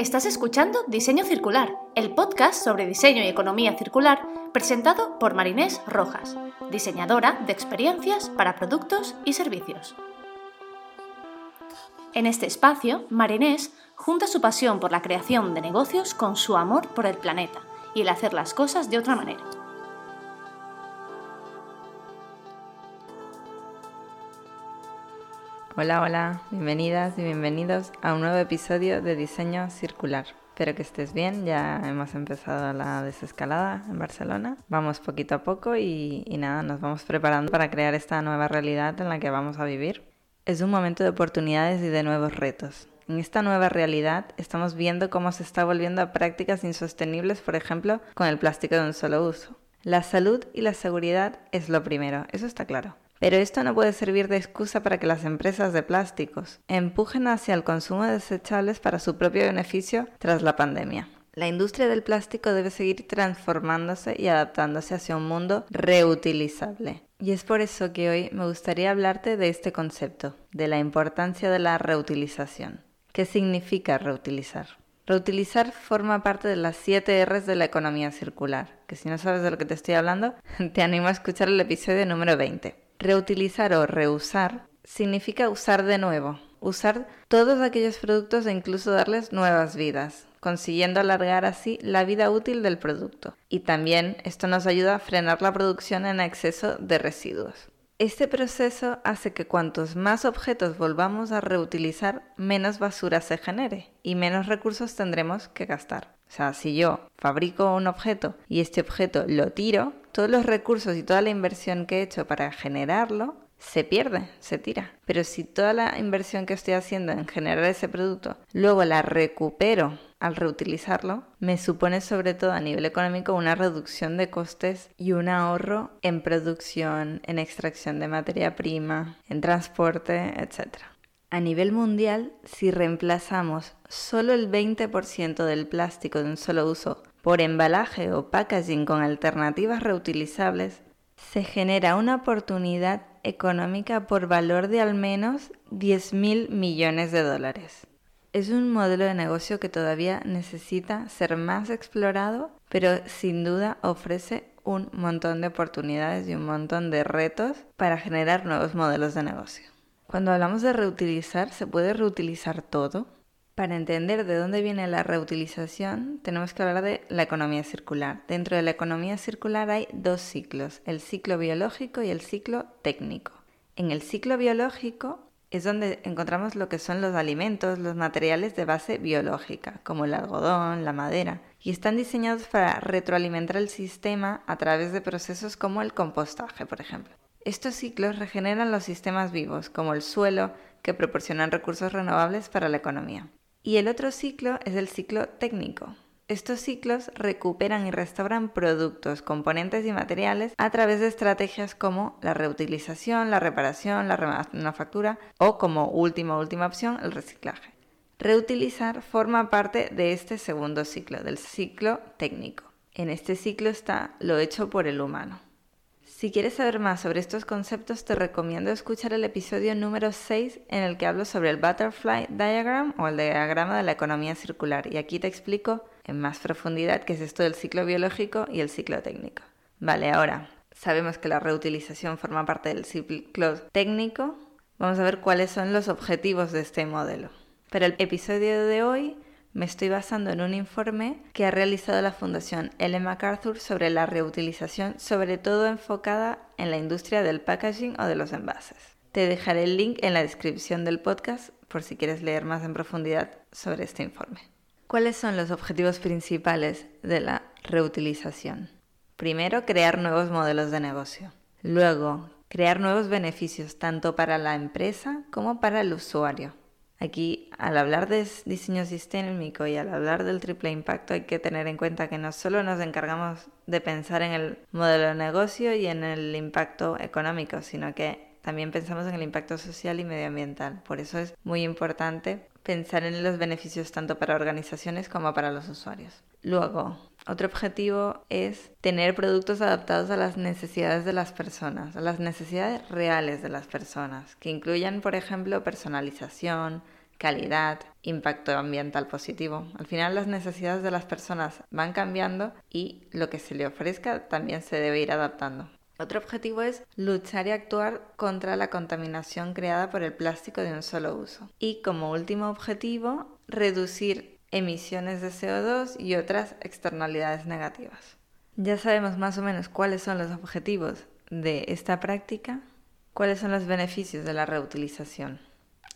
Estás escuchando Diseño Circular, el podcast sobre diseño y economía circular presentado por Marinés Rojas, diseñadora de experiencias para productos y servicios. En este espacio, Marinés junta su pasión por la creación de negocios con su amor por el planeta y el hacer las cosas de otra manera. Hola, hola, bienvenidas y bienvenidos a un nuevo episodio de Diseño Circular. Espero que estés bien, ya hemos empezado la desescalada en Barcelona. Vamos poquito a poco y, y nada, nos vamos preparando para crear esta nueva realidad en la que vamos a vivir. Es un momento de oportunidades y de nuevos retos. En esta nueva realidad estamos viendo cómo se está volviendo a prácticas insostenibles, por ejemplo, con el plástico de un solo uso. La salud y la seguridad es lo primero, eso está claro. Pero esto no puede servir de excusa para que las empresas de plásticos empujen hacia el consumo de desechables para su propio beneficio tras la pandemia. La industria del plástico debe seguir transformándose y adaptándose hacia un mundo reutilizable. Y es por eso que hoy me gustaría hablarte de este concepto, de la importancia de la reutilización. ¿Qué significa reutilizar? Reutilizar forma parte de las 7 R's de la economía circular, que si no sabes de lo que te estoy hablando, te animo a escuchar el episodio número 20. Reutilizar o reusar significa usar de nuevo, usar todos aquellos productos e incluso darles nuevas vidas, consiguiendo alargar así la vida útil del producto. Y también esto nos ayuda a frenar la producción en exceso de residuos. Este proceso hace que cuantos más objetos volvamos a reutilizar, menos basura se genere y menos recursos tendremos que gastar. O sea, si yo fabrico un objeto y este objeto lo tiro, todos los recursos y toda la inversión que he hecho para generarlo se pierde, se tira. Pero si toda la inversión que estoy haciendo en generar ese producto luego la recupero al reutilizarlo, me supone sobre todo a nivel económico una reducción de costes y un ahorro en producción, en extracción de materia prima, en transporte, etc. A nivel mundial, si reemplazamos solo el 20% del plástico de un solo uso por embalaje o packaging con alternativas reutilizables, se genera una oportunidad económica por valor de al menos 10.000 millones de dólares. Es un modelo de negocio que todavía necesita ser más explorado, pero sin duda ofrece un montón de oportunidades y un montón de retos para generar nuevos modelos de negocio. Cuando hablamos de reutilizar, ¿se puede reutilizar todo? Para entender de dónde viene la reutilización, tenemos que hablar de la economía circular. Dentro de la economía circular hay dos ciclos, el ciclo biológico y el ciclo técnico. En el ciclo biológico es donde encontramos lo que son los alimentos, los materiales de base biológica, como el algodón, la madera, y están diseñados para retroalimentar el sistema a través de procesos como el compostaje, por ejemplo. Estos ciclos regeneran los sistemas vivos, como el suelo, que proporcionan recursos renovables para la economía. Y el otro ciclo es el ciclo técnico. Estos ciclos recuperan y restauran productos, componentes y materiales a través de estrategias como la reutilización, la reparación, la remanufactura o como última última opción el reciclaje. Reutilizar forma parte de este segundo ciclo, del ciclo técnico. En este ciclo está lo hecho por el humano. Si quieres saber más sobre estos conceptos, te recomiendo escuchar el episodio número 6 en el que hablo sobre el Butterfly Diagram o el diagrama de la economía circular. Y aquí te explico en más profundidad qué es esto del ciclo biológico y el ciclo técnico. Vale, ahora sabemos que la reutilización forma parte del ciclo técnico. Vamos a ver cuáles son los objetivos de este modelo. Para el episodio de hoy me estoy basando en un informe que ha realizado la Fundación Ellen MacArthur sobre la reutilización, sobre todo enfocada en la industria del packaging o de los envases. Te dejaré el link en la descripción del podcast por si quieres leer más en profundidad sobre este informe. ¿Cuáles son los objetivos principales de la reutilización? Primero, crear nuevos modelos de negocio. Luego, crear nuevos beneficios tanto para la empresa como para el usuario. Aquí, al hablar de diseño sistémico y al hablar del triple impacto, hay que tener en cuenta que no solo nos encargamos de pensar en el modelo de negocio y en el impacto económico, sino que también pensamos en el impacto social y medioambiental. Por eso es muy importante pensar en los beneficios tanto para organizaciones como para los usuarios. Luego, otro objetivo es tener productos adaptados a las necesidades de las personas, a las necesidades reales de las personas, que incluyan, por ejemplo, personalización, calidad, impacto ambiental positivo. Al final las necesidades de las personas van cambiando y lo que se le ofrezca también se debe ir adaptando. Otro objetivo es luchar y actuar contra la contaminación creada por el plástico de un solo uso. Y como último objetivo, reducir emisiones de CO2 y otras externalidades negativas. Ya sabemos más o menos cuáles son los objetivos de esta práctica, cuáles son los beneficios de la reutilización.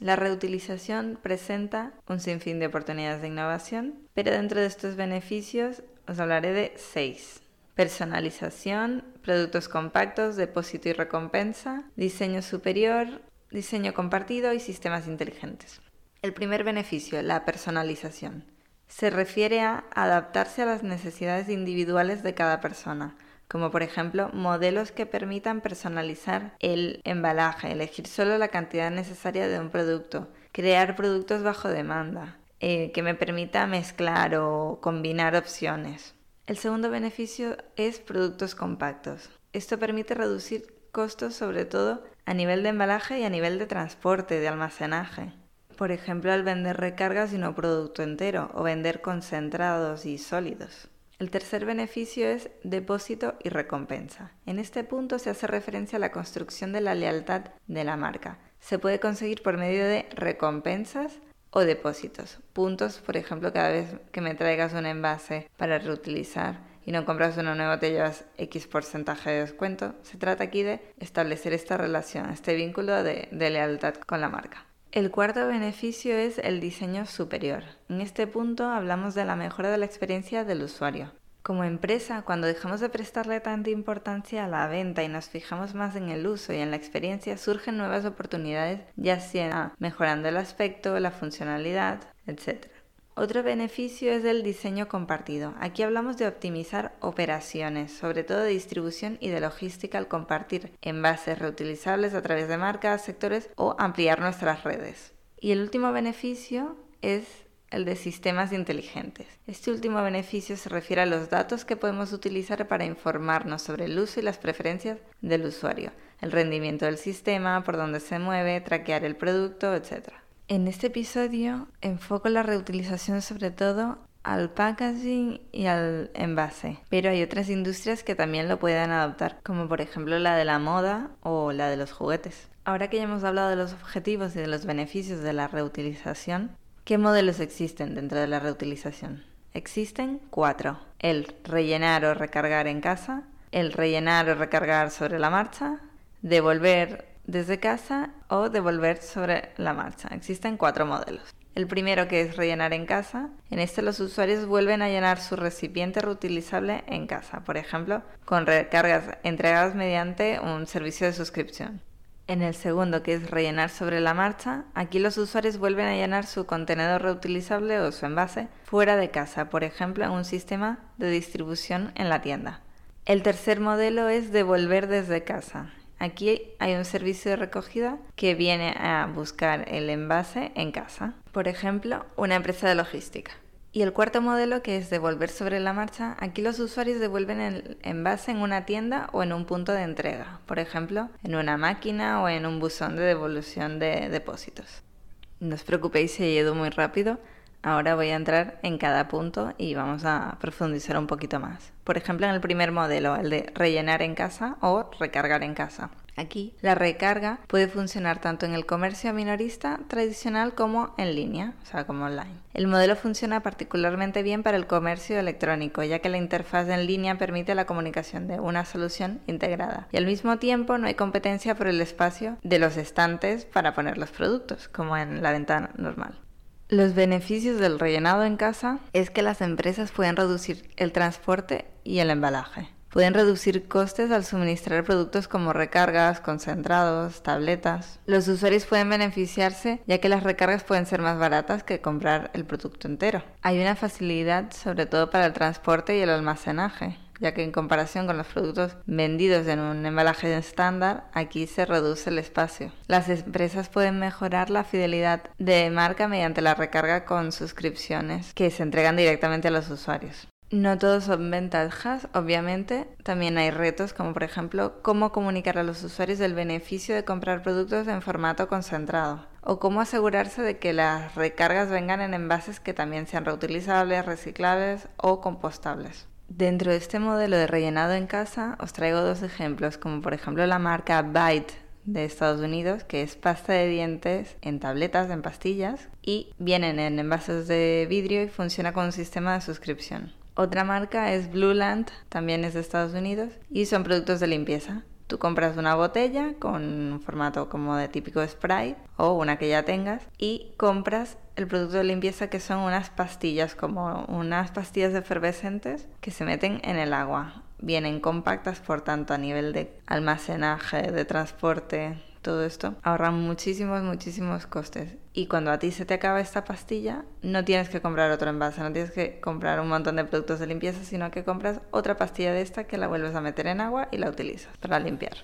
La reutilización presenta un sinfín de oportunidades de innovación, pero dentro de estos beneficios os hablaré de seis. Personalización, productos compactos, depósito y recompensa, diseño superior, diseño compartido y sistemas inteligentes. El primer beneficio, la personalización, se refiere a adaptarse a las necesidades individuales de cada persona, como por ejemplo modelos que permitan personalizar el embalaje, elegir solo la cantidad necesaria de un producto, crear productos bajo demanda, eh, que me permita mezclar o combinar opciones. El segundo beneficio es productos compactos. Esto permite reducir costos sobre todo a nivel de embalaje y a nivel de transporte, de almacenaje. Por ejemplo, al vender recargas y no producto entero, o vender concentrados y sólidos. El tercer beneficio es depósito y recompensa. En este punto se hace referencia a la construcción de la lealtad de la marca. Se puede conseguir por medio de recompensas o depósitos. Puntos, por ejemplo, cada vez que me traigas un envase para reutilizar y no compras uno nuevo te llevas X porcentaje de descuento. Se trata aquí de establecer esta relación, este vínculo de, de lealtad con la marca. El cuarto beneficio es el diseño superior. En este punto hablamos de la mejora de la experiencia del usuario. Como empresa, cuando dejamos de prestarle tanta importancia a la venta y nos fijamos más en el uso y en la experiencia, surgen nuevas oportunidades, ya sea mejorando el aspecto, la funcionalidad, etc. Otro beneficio es el diseño compartido. Aquí hablamos de optimizar operaciones, sobre todo de distribución y de logística al compartir envases reutilizables a través de marcas, sectores o ampliar nuestras redes. Y el último beneficio es el de sistemas inteligentes. Este último beneficio se refiere a los datos que podemos utilizar para informarnos sobre el uso y las preferencias del usuario, el rendimiento del sistema, por dónde se mueve, traquear el producto, etc. En este episodio enfoco la reutilización sobre todo al packaging y al envase, pero hay otras industrias que también lo pueden adoptar, como por ejemplo la de la moda o la de los juguetes. Ahora que ya hemos hablado de los objetivos y de los beneficios de la reutilización, ¿Qué modelos existen dentro de la reutilización? Existen cuatro. El rellenar o recargar en casa, el rellenar o recargar sobre la marcha, devolver desde casa o devolver sobre la marcha. Existen cuatro modelos. El primero que es rellenar en casa. En este los usuarios vuelven a llenar su recipiente reutilizable en casa, por ejemplo, con recargas entregadas mediante un servicio de suscripción. En el segundo, que es rellenar sobre la marcha, aquí los usuarios vuelven a llenar su contenedor reutilizable o su envase fuera de casa, por ejemplo en un sistema de distribución en la tienda. El tercer modelo es devolver desde casa. Aquí hay un servicio de recogida que viene a buscar el envase en casa. Por ejemplo, una empresa de logística. Y el cuarto modelo, que es devolver sobre la marcha, aquí los usuarios devuelven el envase en una tienda o en un punto de entrega, por ejemplo, en una máquina o en un buzón de devolución de depósitos. No os preocupéis si he ido muy rápido, ahora voy a entrar en cada punto y vamos a profundizar un poquito más. Por ejemplo, en el primer modelo, el de rellenar en casa o recargar en casa. Aquí, la recarga puede funcionar tanto en el comercio minorista tradicional como en línea, o sea, como online. El modelo funciona particularmente bien para el comercio electrónico, ya que la interfaz en línea permite la comunicación de una solución integrada. Y al mismo tiempo no hay competencia por el espacio de los estantes para poner los productos, como en la ventana normal. Los beneficios del rellenado en casa es que las empresas pueden reducir el transporte y el embalaje pueden reducir costes al suministrar productos como recargas, concentrados, tabletas. Los usuarios pueden beneficiarse ya que las recargas pueden ser más baratas que comprar el producto entero. Hay una facilidad sobre todo para el transporte y el almacenaje ya que en comparación con los productos vendidos en un embalaje estándar, aquí se reduce el espacio. Las empresas pueden mejorar la fidelidad de marca mediante la recarga con suscripciones que se entregan directamente a los usuarios. No todos son ventajas, obviamente. También hay retos como por ejemplo cómo comunicar a los usuarios el beneficio de comprar productos en formato concentrado o cómo asegurarse de que las recargas vengan en envases que también sean reutilizables, reciclables o compostables. Dentro de este modelo de rellenado en casa os traigo dos ejemplos, como por ejemplo la marca Bite de Estados Unidos, que es pasta de dientes en tabletas, en pastillas, y vienen en envases de vidrio y funciona con un sistema de suscripción. Otra marca es Blue Land, también es de Estados Unidos, y son productos de limpieza. Tú compras una botella con un formato como de típico spray o una que ya tengas y compras el producto de limpieza que son unas pastillas, como unas pastillas efervescentes que se meten en el agua. Vienen compactas, por tanto, a nivel de almacenaje, de transporte, todo esto, ahorran muchísimos, muchísimos costes. Y cuando a ti se te acaba esta pastilla, no tienes que comprar otro envase, no tienes que comprar un montón de productos de limpieza, sino que compras otra pastilla de esta que la vuelves a meter en agua y la utilizas para limpiar.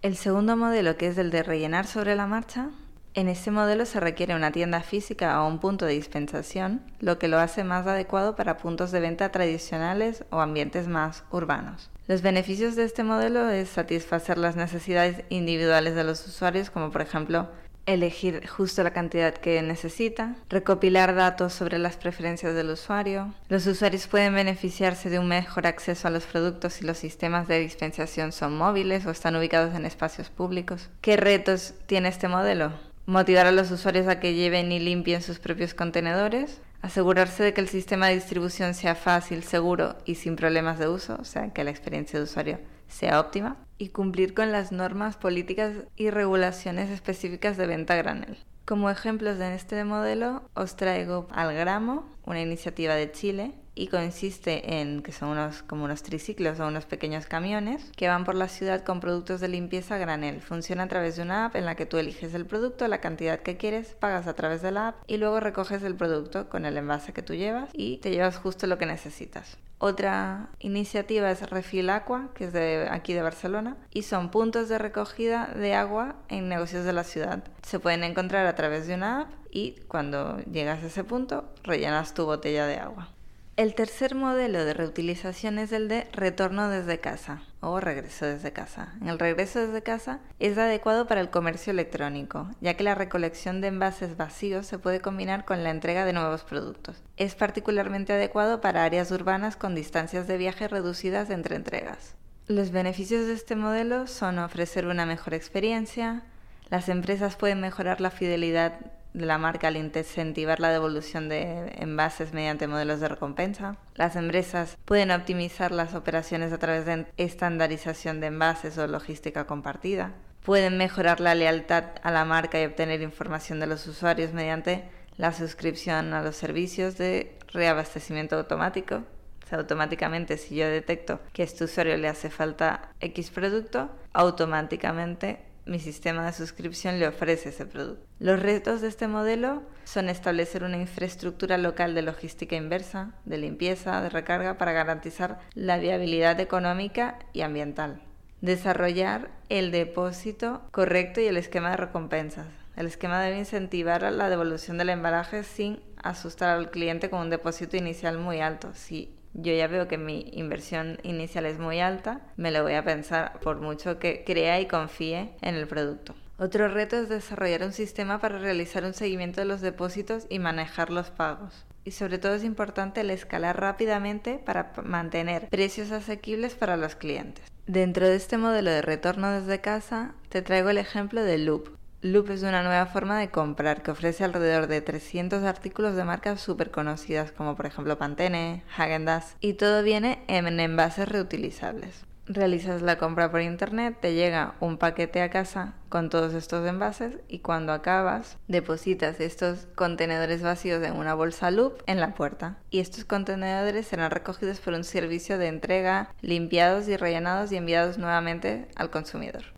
El segundo modelo, que es el de rellenar sobre la marcha, en este modelo se requiere una tienda física o un punto de dispensación, lo que lo hace más adecuado para puntos de venta tradicionales o ambientes más urbanos. Los beneficios de este modelo es satisfacer las necesidades individuales de los usuarios, como por ejemplo elegir justo la cantidad que necesita, recopilar datos sobre las preferencias del usuario. Los usuarios pueden beneficiarse de un mejor acceso a los productos si los sistemas de dispensación son móviles o están ubicados en espacios públicos. ¿Qué retos tiene este modelo? Motivar a los usuarios a que lleven y limpien sus propios contenedores, asegurarse de que el sistema de distribución sea fácil, seguro y sin problemas de uso, o sea, que la experiencia de usuario sea óptima, y cumplir con las normas políticas y regulaciones específicas de venta granel. Como ejemplos de este modelo os traigo Algramo, una iniciativa de Chile, y consiste en que son unos como unos triciclos o unos pequeños camiones que van por la ciudad con productos de limpieza granel. Funciona a través de una app en la que tú eliges el producto, la cantidad que quieres, pagas a través de la app y luego recoges el producto con el envase que tú llevas y te llevas justo lo que necesitas. Otra iniciativa es Refill Aqua, que es de aquí de Barcelona, y son puntos de recogida de agua en negocios de la ciudad. Se pueden encontrar a través de una app y cuando llegas a ese punto rellenas tu botella de agua. El tercer modelo de reutilización es el de retorno desde casa o regreso desde casa. El regreso desde casa es adecuado para el comercio electrónico, ya que la recolección de envases vacíos se puede combinar con la entrega de nuevos productos. Es particularmente adecuado para áreas urbanas con distancias de viaje reducidas entre entregas. Los beneficios de este modelo son ofrecer una mejor experiencia, las empresas pueden mejorar la fidelidad de la marca al incentivar la devolución de envases mediante modelos de recompensa. Las empresas pueden optimizar las operaciones a través de estandarización de envases o logística compartida. Pueden mejorar la lealtad a la marca y obtener información de los usuarios mediante la suscripción a los servicios de reabastecimiento automático. O sea, automáticamente si yo detecto que a este usuario le hace falta X producto, automáticamente mi sistema de suscripción le ofrece ese producto. Los retos de este modelo son establecer una infraestructura local de logística inversa, de limpieza, de recarga para garantizar la viabilidad económica y ambiental. Desarrollar el depósito correcto y el esquema de recompensas. El esquema debe incentivar la devolución del embalaje sin asustar al cliente con un depósito inicial muy alto. Si yo ya veo que mi inversión inicial es muy alta, me lo voy a pensar por mucho que crea y confíe en el producto. Otro reto es desarrollar un sistema para realizar un seguimiento de los depósitos y manejar los pagos. Y sobre todo es importante el escalar rápidamente para mantener precios asequibles para los clientes. Dentro de este modelo de retorno desde casa, te traigo el ejemplo de Loop, Loop es una nueva forma de comprar que ofrece alrededor de 300 artículos de marcas súper conocidas como por ejemplo Pantene, Häagen-Dazs y todo viene en envases reutilizables. Realizas la compra por internet, te llega un paquete a casa con todos estos envases y cuando acabas depositas estos contenedores vacíos en una bolsa loop en la puerta y estos contenedores serán recogidos por un servicio de entrega, limpiados y rellenados y enviados nuevamente al consumidor.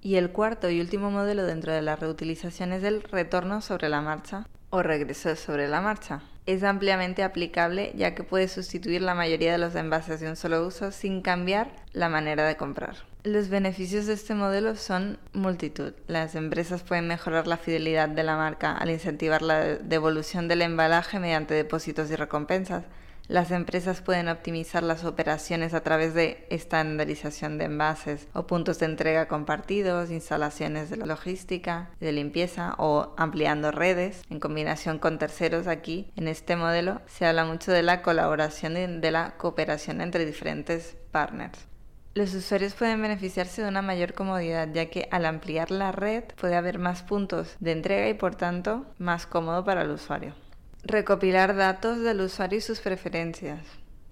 Y el cuarto y último modelo dentro de la reutilización es el retorno sobre la marcha o regreso sobre la marcha. Es ampliamente aplicable ya que puede sustituir la mayoría de los envases de un solo uso sin cambiar la manera de comprar. Los beneficios de este modelo son multitud. Las empresas pueden mejorar la fidelidad de la marca al incentivar la devolución del embalaje mediante depósitos y recompensas. Las empresas pueden optimizar las operaciones a través de estandarización de envases o puntos de entrega compartidos, instalaciones de logística, de limpieza o ampliando redes en combinación con terceros. Aquí, en este modelo, se habla mucho de la colaboración y de la cooperación entre diferentes partners. Los usuarios pueden beneficiarse de una mayor comodidad, ya que al ampliar la red puede haber más puntos de entrega y por tanto más cómodo para el usuario. Recopilar datos del usuario y sus preferencias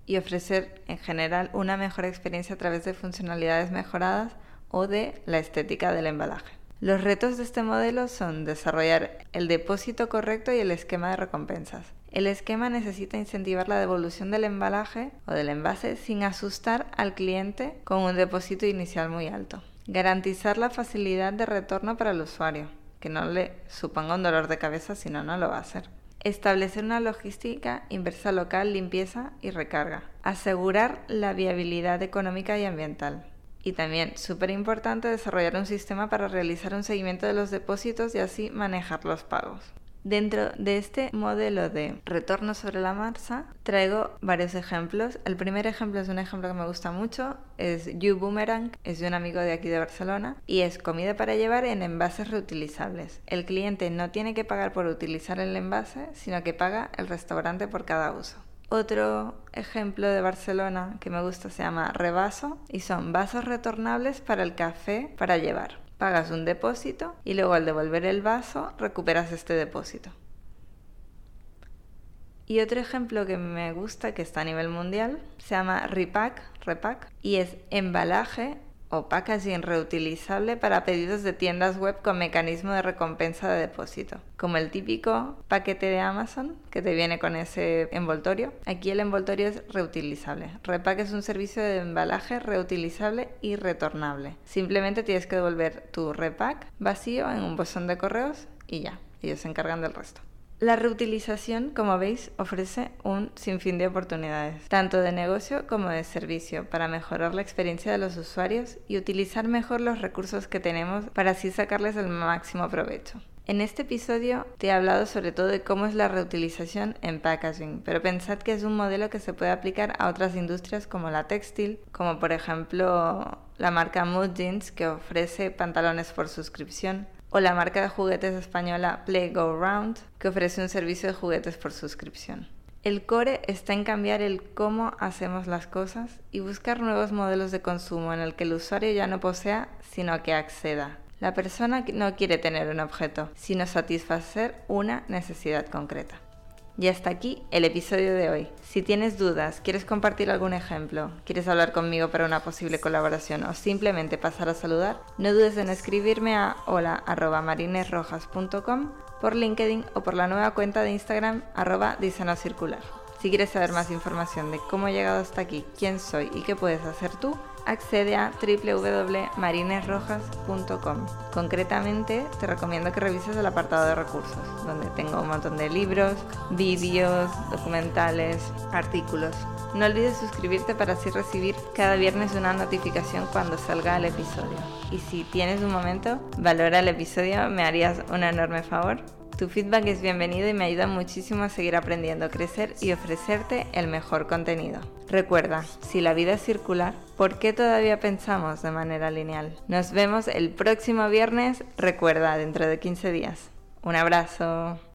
y ofrecer en general una mejor experiencia a través de funcionalidades mejoradas o de la estética del embalaje. Los retos de este modelo son desarrollar el depósito correcto y el esquema de recompensas. El esquema necesita incentivar la devolución del embalaje o del envase sin asustar al cliente con un depósito inicial muy alto. Garantizar la facilidad de retorno para el usuario, que no le suponga un dolor de cabeza si no, no lo va a hacer. Establecer una logística inversa local, limpieza y recarga. Asegurar la viabilidad económica y ambiental. Y también, súper importante, desarrollar un sistema para realizar un seguimiento de los depósitos y así manejar los pagos. Dentro de este modelo de retorno sobre la marcha traigo varios ejemplos. El primer ejemplo es un ejemplo que me gusta mucho, es You Boomerang, es de un amigo de aquí de Barcelona y es comida para llevar en envases reutilizables. El cliente no tiene que pagar por utilizar el envase, sino que paga el restaurante por cada uso. Otro ejemplo de Barcelona que me gusta se llama Revaso y son vasos retornables para el café para llevar pagas un depósito y luego al devolver el vaso recuperas este depósito. Y otro ejemplo que me gusta, que está a nivel mundial, se llama Repack, Repack y es embalaje o packaging reutilizable para pedidos de tiendas web con mecanismo de recompensa de depósito, como el típico paquete de Amazon que te viene con ese envoltorio. Aquí el envoltorio es reutilizable. Repack es un servicio de embalaje reutilizable y retornable. Simplemente tienes que devolver tu repack vacío en un buzón de correos y ya, ellos se encargan del resto. La reutilización, como veis, ofrece un sinfín de oportunidades, tanto de negocio como de servicio, para mejorar la experiencia de los usuarios y utilizar mejor los recursos que tenemos para así sacarles el máximo provecho. En este episodio te he hablado sobre todo de cómo es la reutilización en packaging, pero pensad que es un modelo que se puede aplicar a otras industrias como la textil, como por ejemplo la marca Mood Jeans que ofrece pantalones por suscripción, o la marca de juguetes española Play Go Round, que ofrece un servicio de juguetes por suscripción. El core está en cambiar el cómo hacemos las cosas y buscar nuevos modelos de consumo en el que el usuario ya no posea, sino que acceda. La persona no quiere tener un objeto, sino satisfacer una necesidad concreta. Y hasta aquí el episodio de hoy. Si tienes dudas, quieres compartir algún ejemplo, quieres hablar conmigo para una posible colaboración o simplemente pasar a saludar, no dudes en escribirme a hola.marinesrojas.com por LinkedIn o por la nueva cuenta de Instagram arroba circular. Si quieres saber más información de cómo he llegado hasta aquí, quién soy y qué puedes hacer tú, accede a www.marinesrojas.com. Concretamente, te recomiendo que revises el apartado de recursos, donde tengo un montón de libros, vídeos, documentales, artículos. No olvides suscribirte para así recibir cada viernes una notificación cuando salga el episodio. Y si tienes un momento, valora el episodio, me harías un enorme favor. Tu feedback es bienvenido y me ayuda muchísimo a seguir aprendiendo, crecer y ofrecerte el mejor contenido. Recuerda, si la vida es circular, ¿por qué todavía pensamos de manera lineal? Nos vemos el próximo viernes, recuerda, dentro de 15 días. Un abrazo.